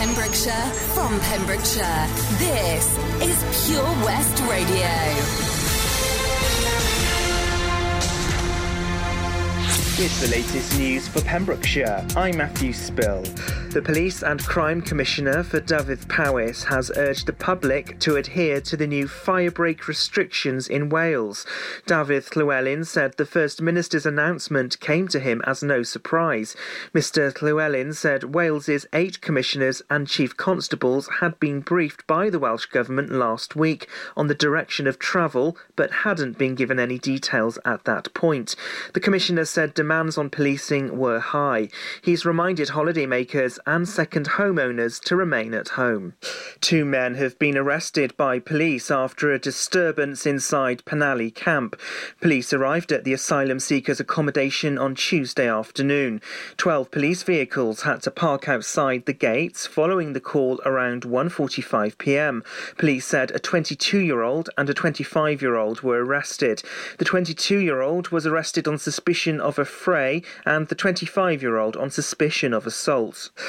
Pembrokeshire, from Pembrokeshire, this is Pure West Radio. With the latest news for Pembrokeshire, I'm Matthew Spill. The Police and Crime Commissioner for Dyfed Powys has urged the public to adhere to the new firebreak restrictions in Wales. David Llywelyn said the First Minister's announcement came to him as no surprise. Mr Llywelyn said Wales's eight commissioners and chief constables had been briefed by the Welsh Government last week on the direction of travel, but hadn't been given any details at that point. The Commissioner said demands on policing were high. He's reminded holidaymakers and second homeowners to remain at home. Two men have been arrested by police after a disturbance inside Penally camp. Police arrived at the asylum seekers' accommodation on Tuesday afternoon. Twelve police vehicles had to park outside the gates following the call around 1:45 p.m. Police said a 22-year-old and a 25-year-old were arrested. The 22-year-old was arrested on suspicion of affray and the 25-year-old on suspicion of assault.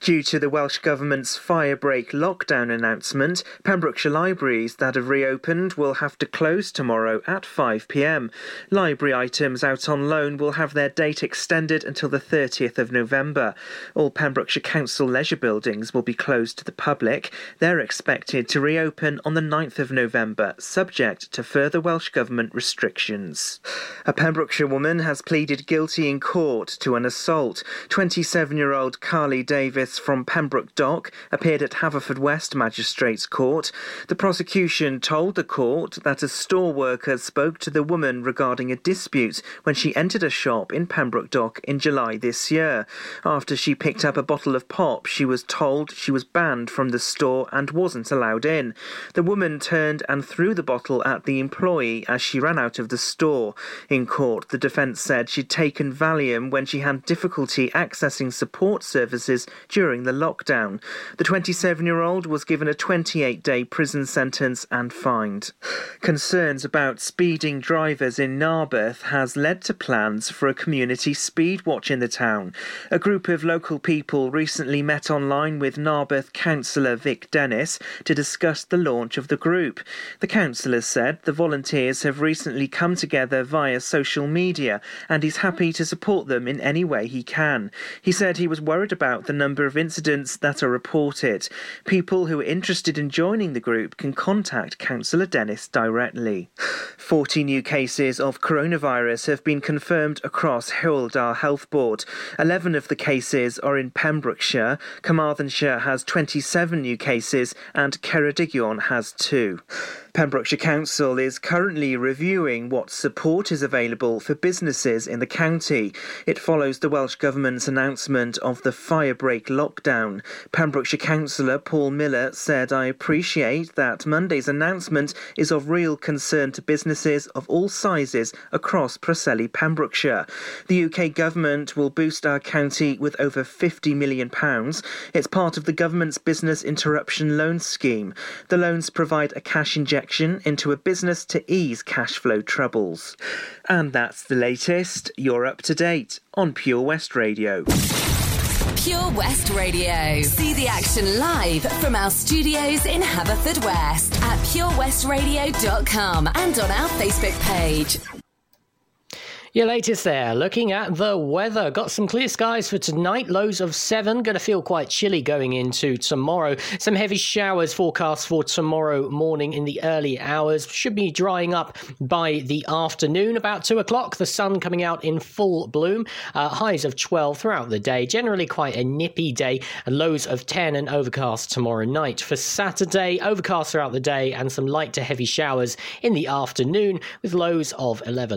Due to the Welsh Government's firebreak lockdown announcement, Pembrokeshire libraries that have reopened will have to close tomorrow at 5pm. Library items out on loan will have their date extended until the 30th of November. All Pembrokeshire Council leisure buildings will be closed to the public. They're expected to reopen on the 9th of November, subject to further Welsh Government restrictions. A Pembrokeshire woman has pleaded guilty in court to an assault. 27 year old Carly Davis from Pembroke Dock appeared at Haverfordwest Magistrates Court. The prosecution told the court that a store worker spoke to the woman regarding a dispute when she entered a shop in Pembroke Dock in July this year. After she picked up a bottle of pop, she was told she was banned from the store and wasn't allowed in. The woman turned and threw the bottle at the employee as she ran out of the store. In court, the defence said she'd taken Valium when she had difficulty accessing support services during the lockdown. The 27 year old was given a 28 day prison sentence and fined. Concerns about speeding drivers in Narberth has led to plans for a community speed watch in the town. A group of local people recently met online with Narberth councillor Vic Dennis to discuss the launch of the group. The councillor said the volunteers have recently come together via social media and he's happy to support them in any way he can. He said he was worried about the number of incidents that are reported. People who are interested in joining the group can contact Councillor Dennis directly. 40 new cases of coronavirus have been confirmed across Dda Health Board. 11 of the cases are in Pembrokeshire. Carmarthenshire has 27 new cases and Ceredigion has two. Pembrokeshire Council is currently reviewing what support is available for businesses in the county. It follows the Welsh Government's announcement of the firebreak lockdown. Pembrokeshire Councillor Paul Miller said, I appreciate that Monday's announcement is of real concern to businesses of all sizes across Preseli, Pembrokeshire. The UK Government will boost our county with over £50 million. It's part of the government's business interruption loan scheme. The loans provide a cash injection into a business to ease cash flow troubles. And that's the latest. You're up to date on Pure West Radio. Pure West Radio. See the action live from our studios in Haverfordwest at purewestradio.com and on our Facebook page. Your latest there, looking at the weather. Got some clear skies for tonight, lows of 7. Going to feel quite chilly going into tomorrow. Some heavy showers forecast for tomorrow morning in the early hours. Should be drying up by the afternoon. About 2 o'clock, the sun coming out in full bloom. Uh, highs of 12 throughout the day. Generally quite a nippy day. And lows of 10 and overcast tomorrow night. For Saturday, overcast throughout the day and some light to heavy showers in the afternoon with lows of 11.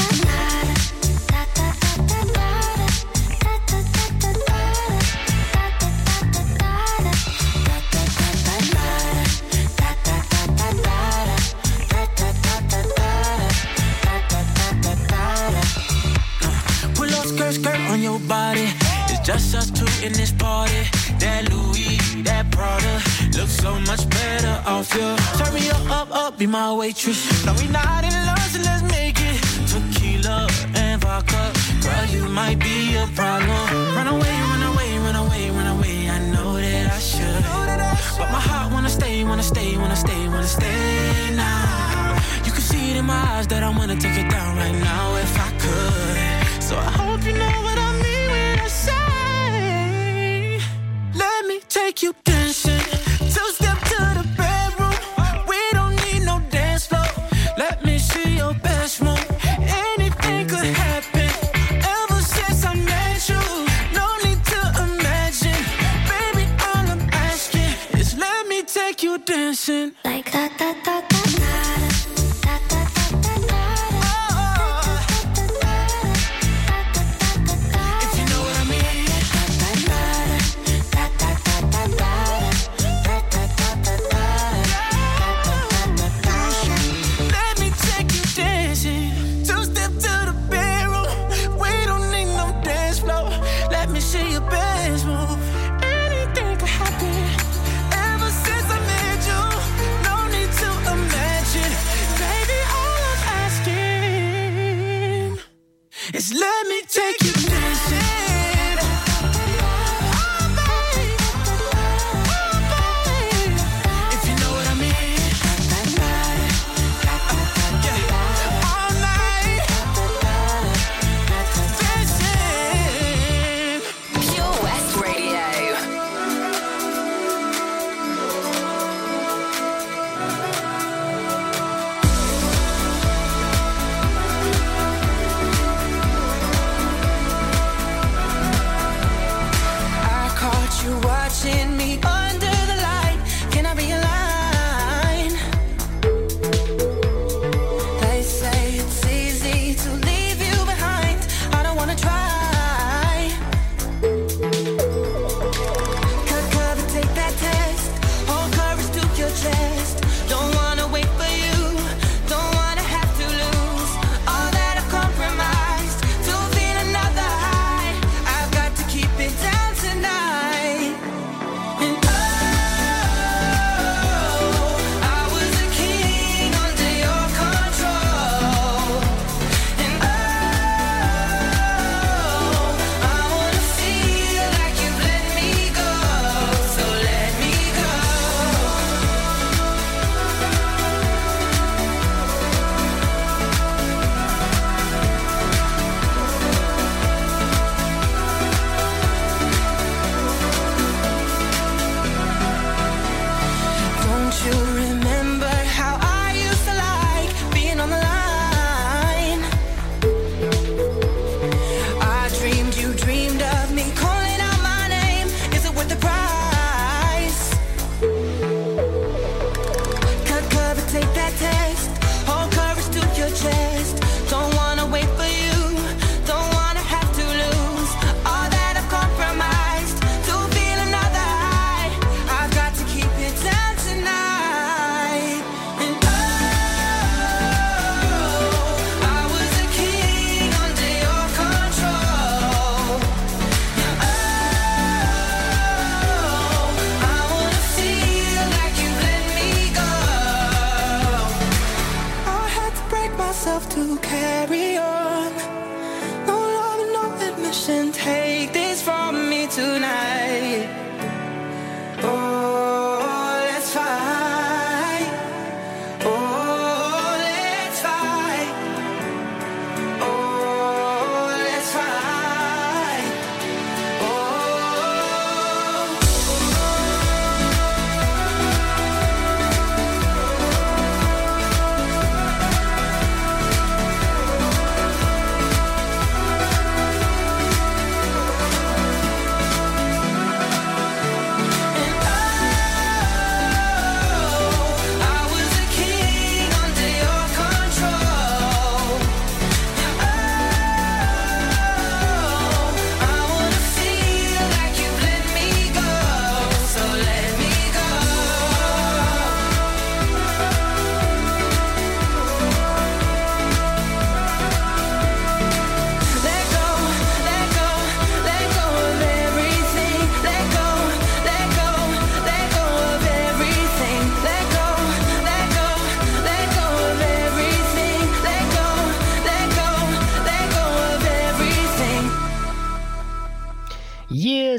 in this party. That Louis, that Prada, looks so much better off you. Turn me up, up, up, be my waitress. No, we not in love, so let's make it. Tequila and vodka, girl, you might be a problem. Run away, run away, run away, run away. I know that I should, but my heart wanna stay, wanna stay, wanna stay, wanna stay now. You can see it in my eyes that I wanna take it down right now if I could. So I hope you know what I mean make you. Is let me take you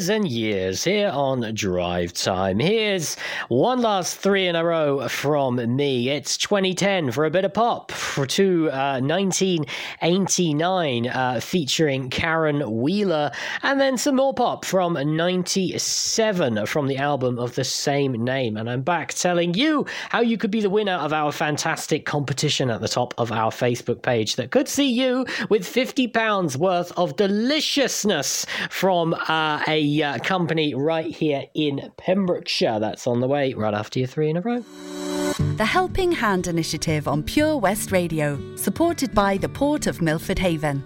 Years and years here on Drive Time. Here's one last three in a row from me. It's 2010 for a bit of pop for to uh, 1989 uh, featuring Caron Wheeler, and then some more pop from 97 from the album of the same name. And I'm back telling you how you could be the winner of our fantastic competition at the top of our Facebook page that could see you with £50 worth of deliciousness from uh, a uh, company right here in Pembrokeshire. That's on the way right after your three in a row. The Helping Hand Initiative on Pure West Radio, supported by the Port of Milford Haven.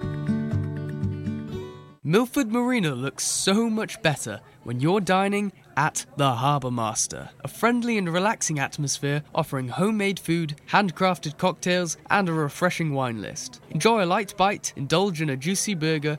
Milford Marina looks so much better when you're dining at the Harbour Master, a friendly and relaxing atmosphere offering homemade food, handcrafted cocktails, and a refreshing wine list. Enjoy a light bite, indulge in a juicy burger,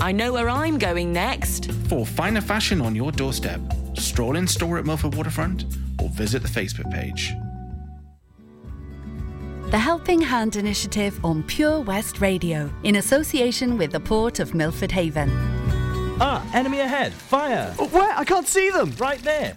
I know where I'm going next. For finer fashion on your doorstep, stroll in store at Milford Waterfront or visit the Facebook page. The Helping Hand Initiative on Pure West Radio, in association with the Port of Milford Haven. Ah, enemy ahead! Fire! Oh, where? I can't see them! Right there!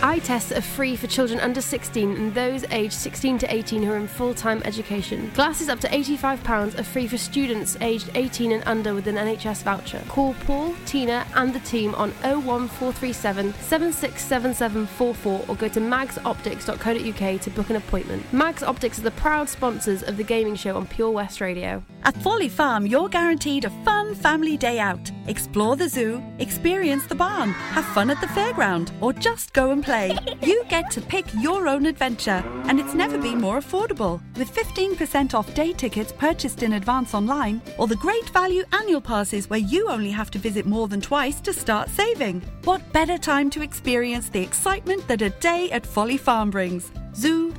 Eye tests are free for children under 16 and those aged 16 to 18 who are in full time education. Glasses up to £85 are free for students aged 18 and under with an NHS voucher. Call Paul, Tina, and the team on 01437 767744 or go to magsoptics.co.uk to book an appointment. Mags Optics are the proud sponsors of the gaming show on Pure West Radio. At Folly Farm, you're guaranteed a fun family day out. Explore the zoo, experience the barn, have fun at the fairground, or just go and play. You get to pick your own adventure, and it's never been more affordable. With 15% off day tickets purchased in advance online, or the great value annual passes where you only have to visit more than twice to start saving. What better time to experience the excitement that a day at Folly Farm brings? Zoo,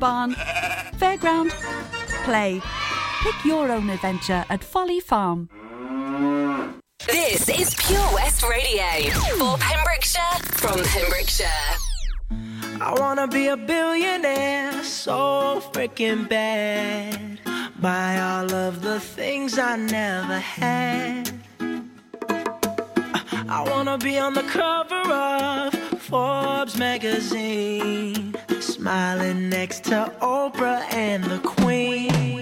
barn, fairground, play. Pick your own adventure at Folly Farm. This is Pure West Radio for Pembrokeshire from Pembrokeshire. I wanna be a billionaire, so freaking bad. Buy all of the things I never had. I wanna be on the cover of Forbes magazine, smiling next to Oprah and the Queen.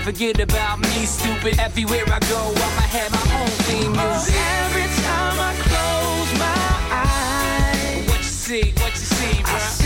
forget about me, stupid. Everywhere I go, I'ma have my own theme music. Oh, every time I close my eyes, What you see? What you see, bro?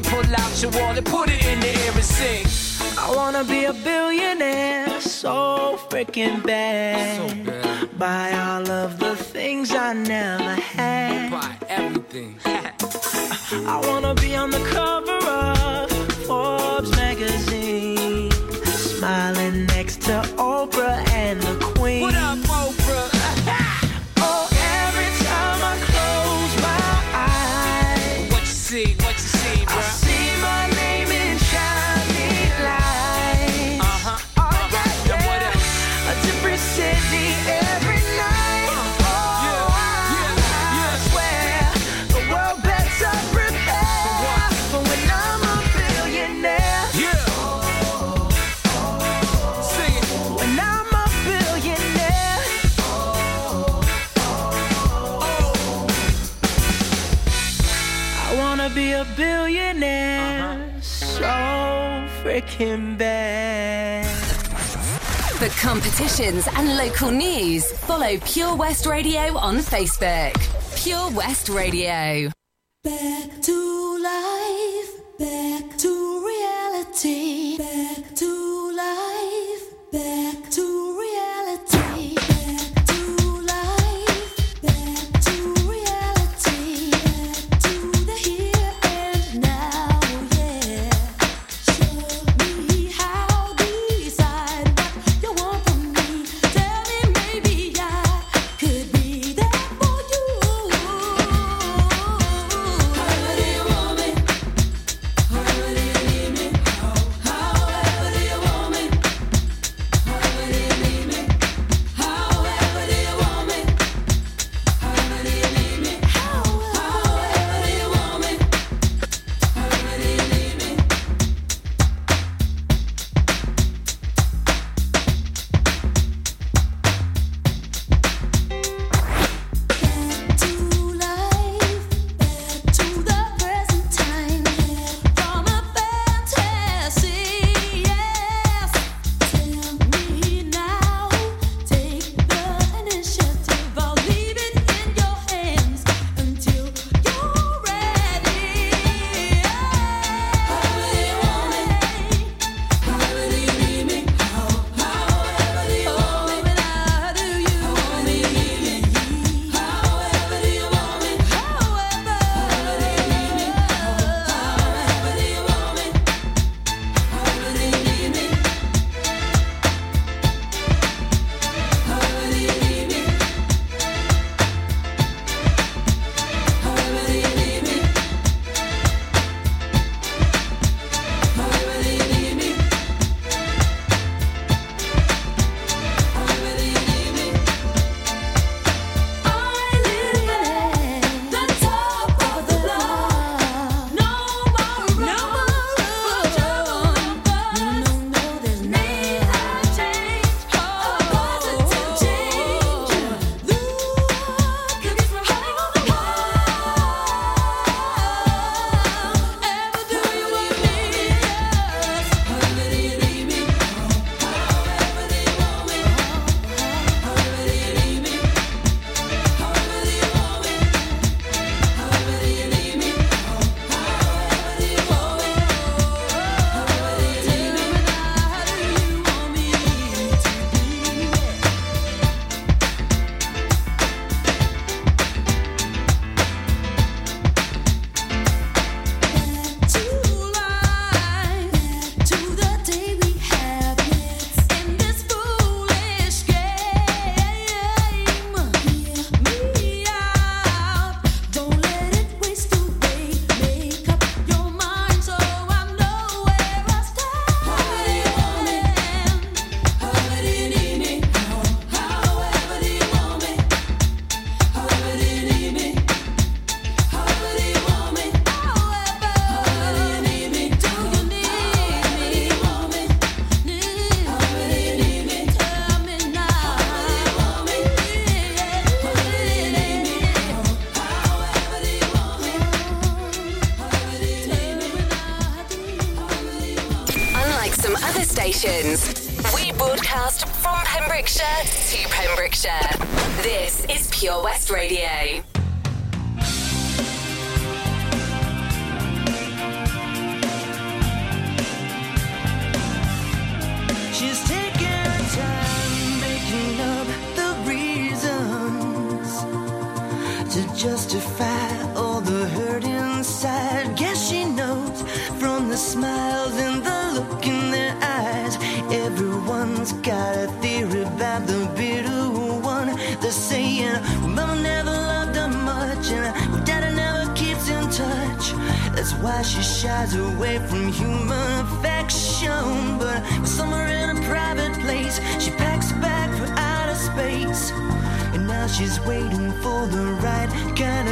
pull out your wallet, put it in the air and sing. I wanna be a billionaire so freaking bad. Buy all of the things I never had. Buy everything. I wanna be on the cover of Forbes magazine, smiling next to Oprah and the freaking bad. For competitions and local news, follow Pure West Radio on Facebook. Pure West Radio. Back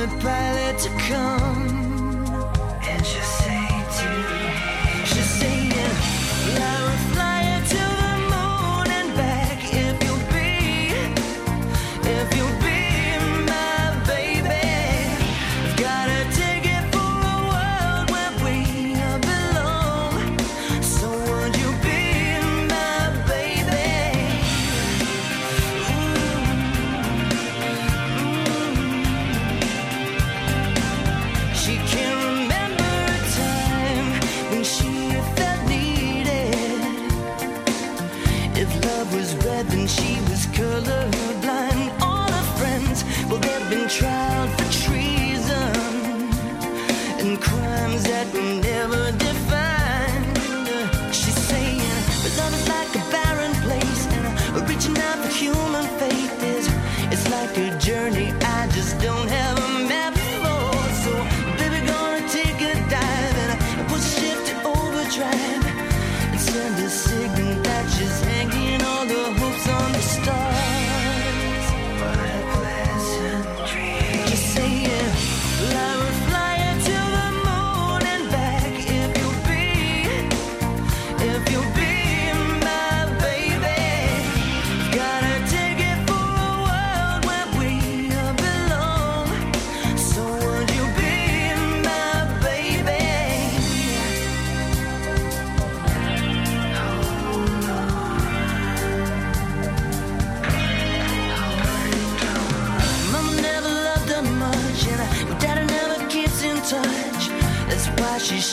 pilot to come. And she'll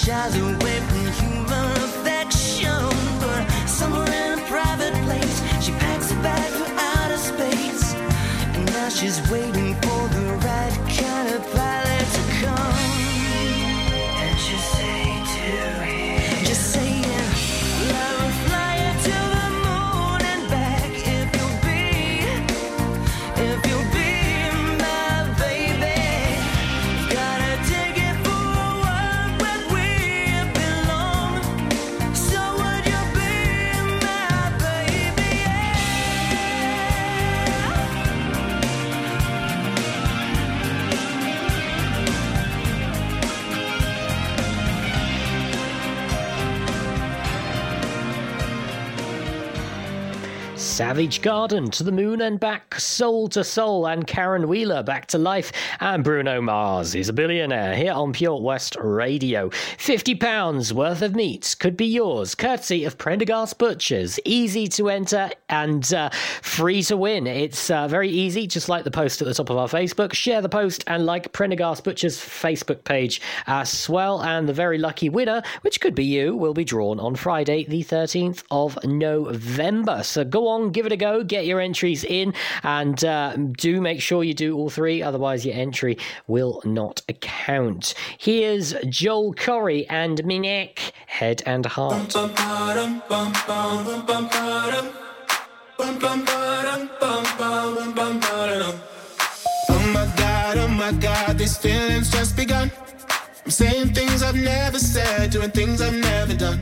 shies away from human affection. But somewhere in a private place, she packs a bag for outer space, and now she's waiting Savage Garden to the moon and back, Soul II Soul, and Caron Wheeler back to life, and Bruno Mars is a billionaire here on Pure West Radio. £50 worth of meat could be yours, courtesy of Prendergast Butchers. Easy to enter and uh, free to win. It's uh, very easy, just like the post at the top of our Facebook. Share the post and like Prendergast Butchers Facebook page as well. And the very lucky winner, which could be you, will be drawn on Friday, the 13th of November. So go on, give it a go, get your entries in, and uh, do make sure you do all three, otherwise, your entry will not count. Here's Joel Corry and MNEK, Head and Heart. Oh my god, oh my god, these feelings just begun. I'm saying things I've never said, doing things I've never done.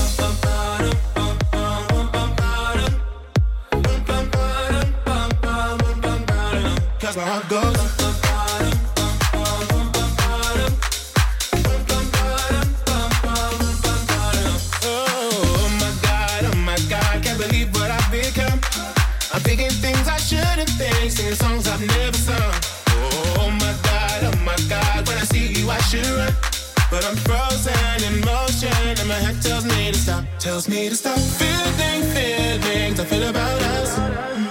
Tells me to stop, tells me to stop. Feeling feelings I feel about us.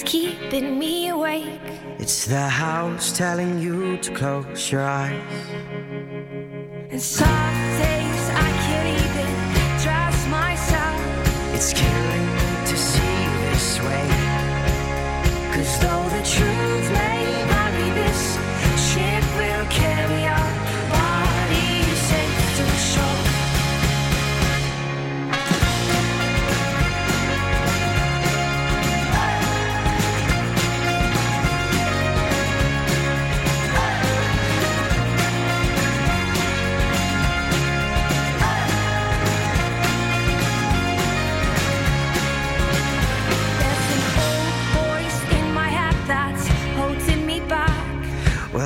It's keeping me awake. It's the house telling you to close your eyes. And some days I can't even trust myself. It's killing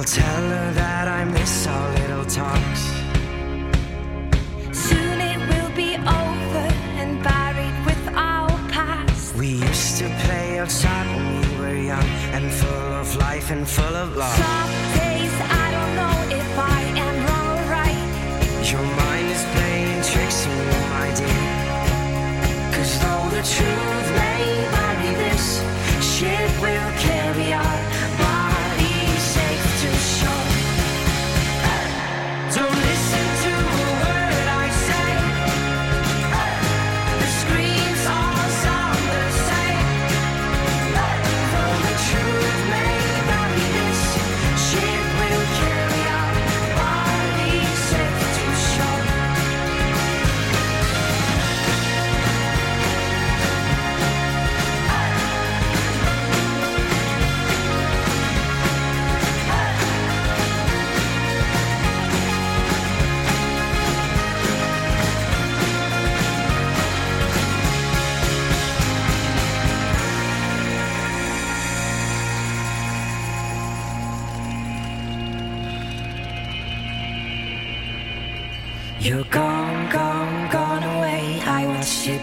Well, tell her that I miss our little talks. Soon it will be over and buried with our past. We used to play outside when we were young and full of life and full of love. Some days I don't know if I am wrong or right. Your mind is playing tricks on you, my dear. Cause though the truth may vary, this ship will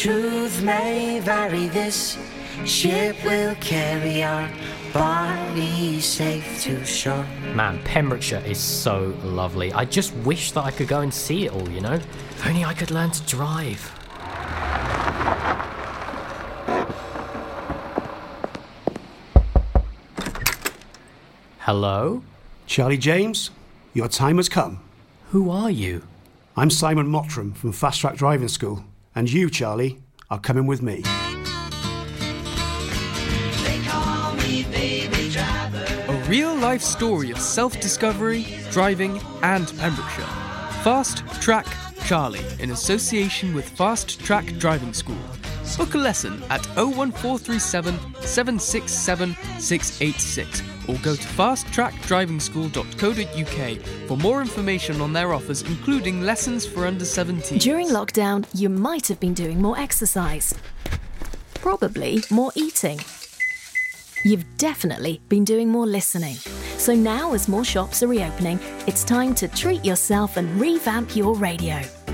truth may vary, this ship will carry our body safe to shore. Man, Pembrokeshire is so lovely. I just wish that I could go and see it all, you know? If only I could learn to drive. Hello? Charlie James, your time has come. Who are you? I'm Simon Mottram from Fast Track Driving School, and you, Charlie, are coming with me. A real life story of self discovery, driving, and Pembrokeshire. Fast Track Charlie in association with Fast Track Driving School. Book a lesson at 01437 767 686 or go to fasttrackdrivingschool.co.uk for more information on their offers, including lessons for under 17. During lockdown, you might have been doing more exercise. Probably more eating. You've definitely been doing more listening. So now, as more shops are reopening, it's time to treat yourself and revamp your radio.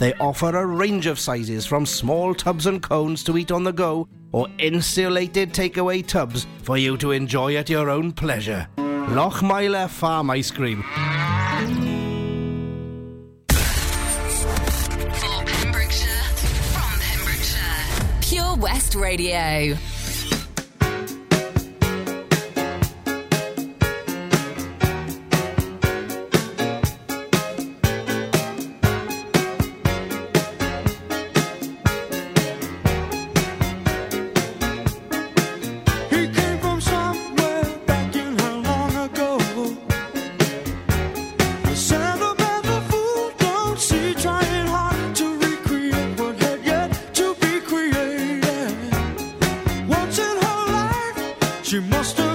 They offer a range of sizes from small tubs and cones to eat on the go or insulated takeaway tubs for you to enjoy at your own pleasure. Lochmeyler Farm Ice Cream. For Pembrokeshire, from Pembrokeshire. Pure West Radio. You must have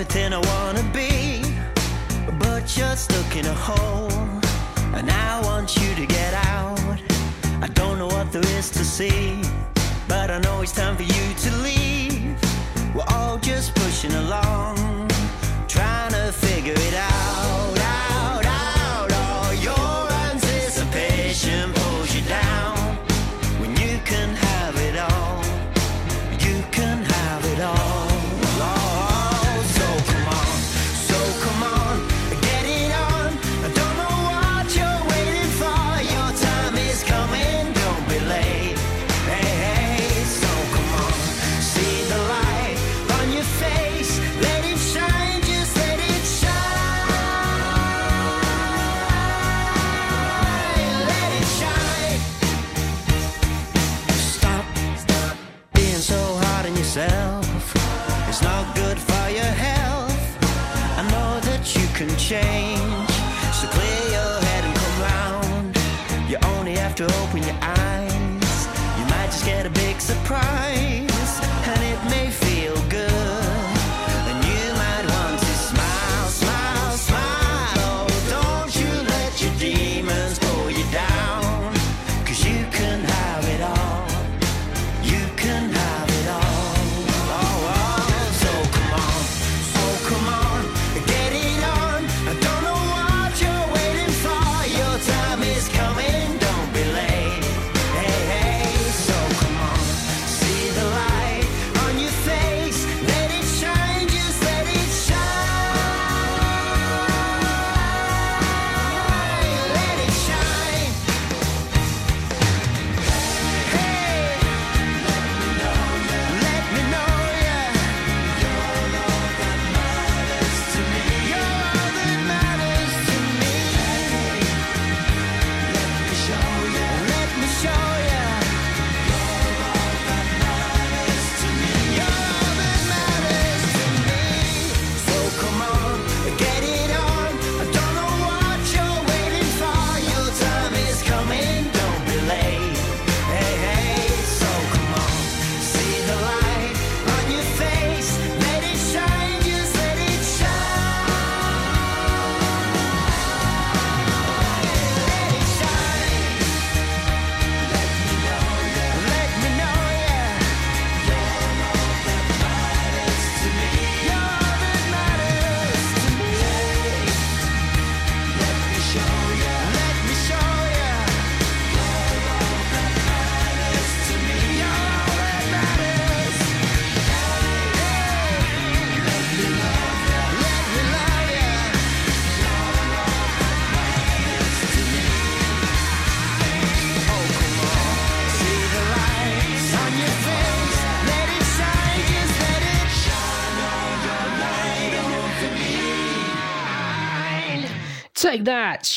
everything I wanna be, but you're stuck in a hole. And I want you to get out. I don't know what there is to see, but I know it's time for you to leave. We're all just pushing along, trying to figure it out. change. So clear your head and come round. You only have to open your eyes.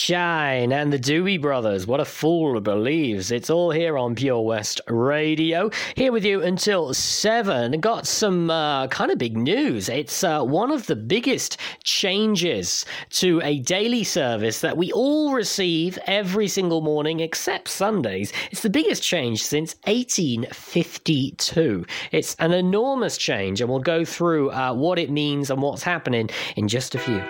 Shine and the Doobie Brothers. What a fool believes. It's all here on Pure West Radio. Here with you until seven. Got some uh, kind of big news. It's uh, one of the biggest changes to a daily service that we all receive every single morning except Sundays. It's the biggest change since 1852. It's an enormous change, and we'll go through uh, what it means and what's happening in just a few.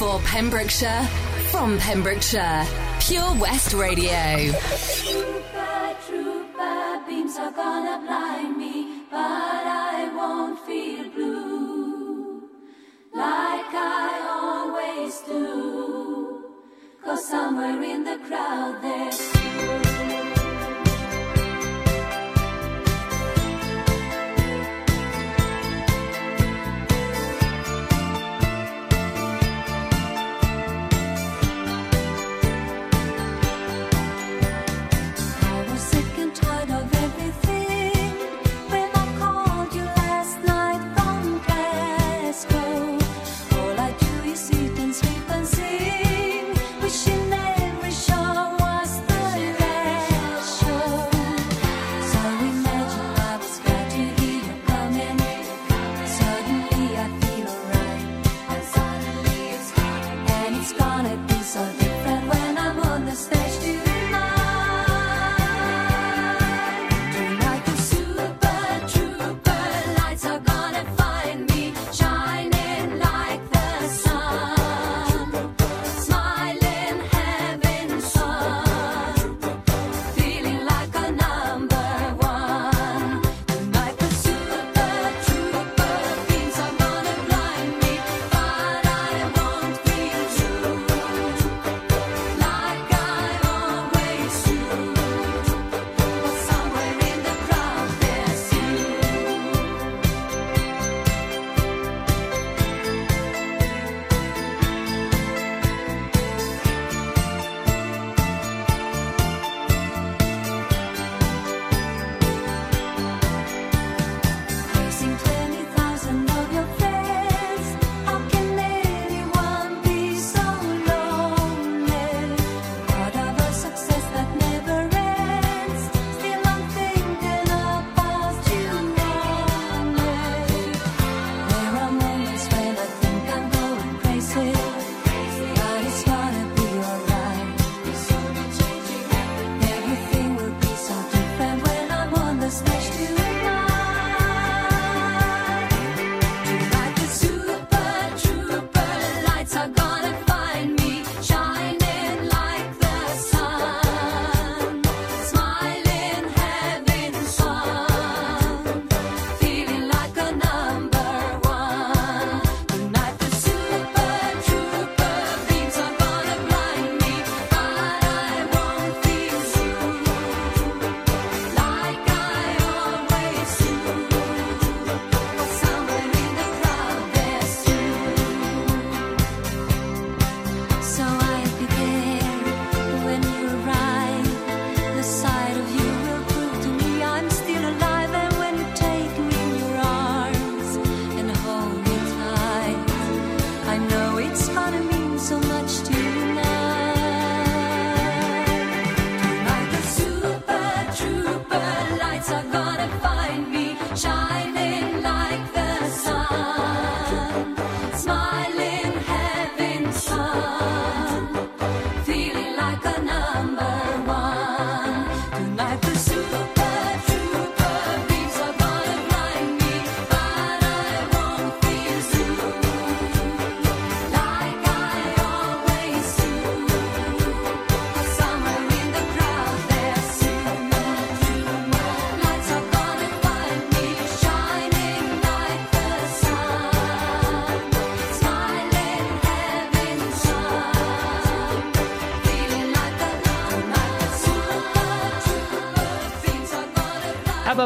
For Pembrokeshire, from Pembrokeshire, Pure West Radio. Trooper, Trouper, beams are gonna blind me, but I won't feel blue like I always do. Cause somewhere in the crowd there's.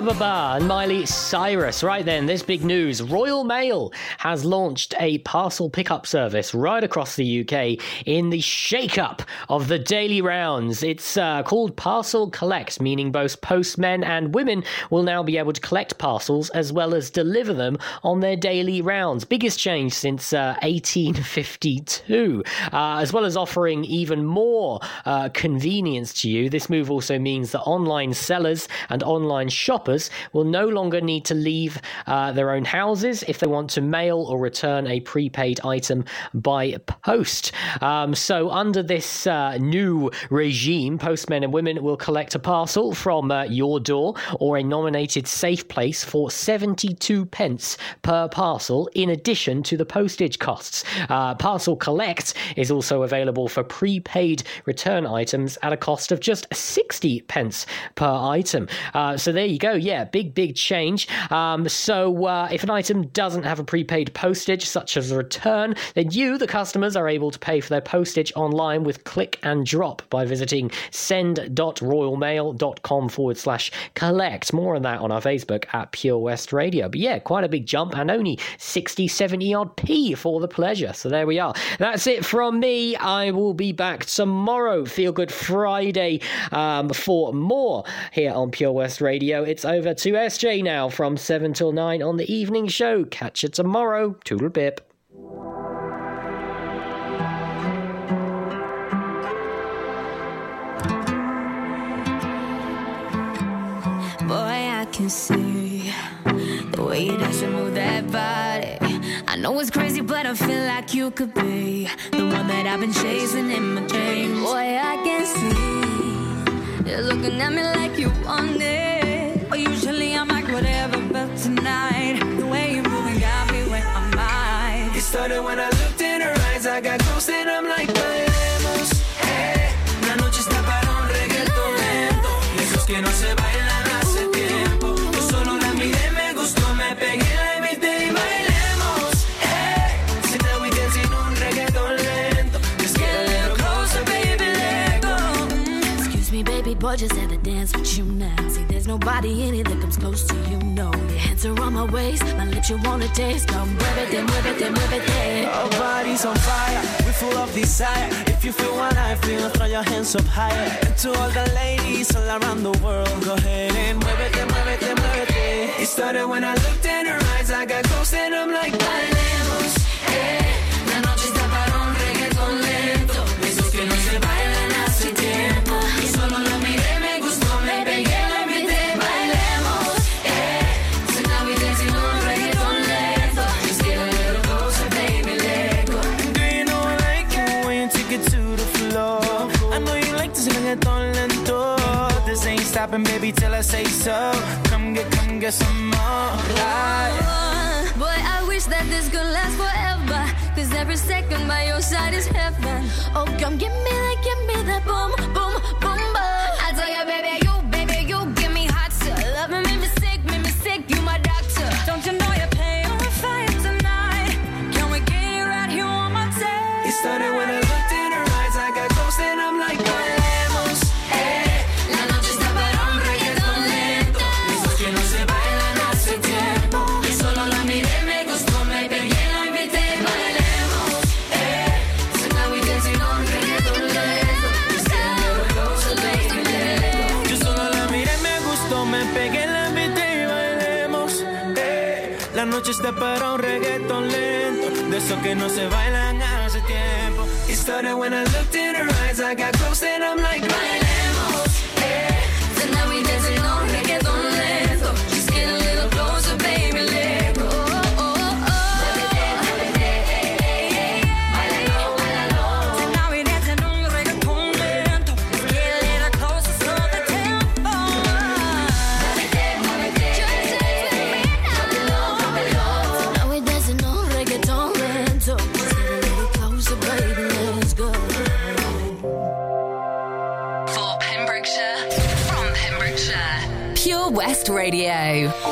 And Miley Cyrus. Right then, this big news. Royal Mail has launched a parcel pickup service right across the UK in the shake up of the daily rounds. It's uh, called Parcel Collect, meaning both postmen and women will now be able to collect parcels as well as deliver them on their daily rounds. Biggest change since uh, 1852. Uh, as well as offering even more uh, convenience to you, this move also means that online sellers and online shoppers will no longer need to leave uh, their own houses if they want to mail or return a prepaid item by post. Um, so, under this uh, new regime, postmen and women will collect a parcel from uh, your door or a nominated safe place for 72 pence per parcel, in addition to the postage costs. Uh, parcel Collect is also available for prepaid return items at a cost of just 60 pence per item. Uh, so there you go. Yeah, big, big change. Um, so uh, if an item doesn't have a prepaid postage, such as a return, then you, the customers, are able to pay for their postage online with click and drop by visiting send.royalmail.com forward slash collect. More on that on our Facebook at Pure West Radio. But yeah, quite a big jump and only 60, 70 odd P for the pleasure. So there we are. That's it from me. I will be back tomorrow, Feel Good Friday, um, for more here on Pure West Radio. It's over to SJ now from 7 till 9 on the evening show. Catch you tomorrow. Toodle pip. Boy, I can see the way you dance and move that body. I know it's crazy, but I feel like you could be the one that I've been chasing in my dreams. Boy, I can see you're looking at me like you want it. But usually I'm like whatever, but tonight the way you're moving got me where I'm at. It started when I looked in her eyes. I got close and I'm like, bailemos. Hey, eh. la noche está para un reggaeton lento. Esos que no se bailan hace tiempo. Yo solo la miré, me gustó, me pegué, la invité y bailemos. Eh. Hey, so now we dancing un reggaeton lento. Let's get a little closer, baby, let go. Excuse me, baby boy, just had to dance with you now. Nobody in it that comes close to you, no. Your hands are on my waist, my lips you wanna taste. Come muévete, it, muévete. Our bodies on fire, we full of desire. If you feel what I feel, throw your hands up higher. And to all the ladies all around the world, go ahead and muévete. It then move it. Then. It It started when I looked in her eyes, I got close and I'm like, bailemos. This baby, till I say so. Come get, come get some more. Right. Oh, boy, I wish that this could last forever. Cause every second by your side is heaven. Oh, come give me that, give me that boom, boom, que no se bailan hace tiempo. It started when I looked in her Radio.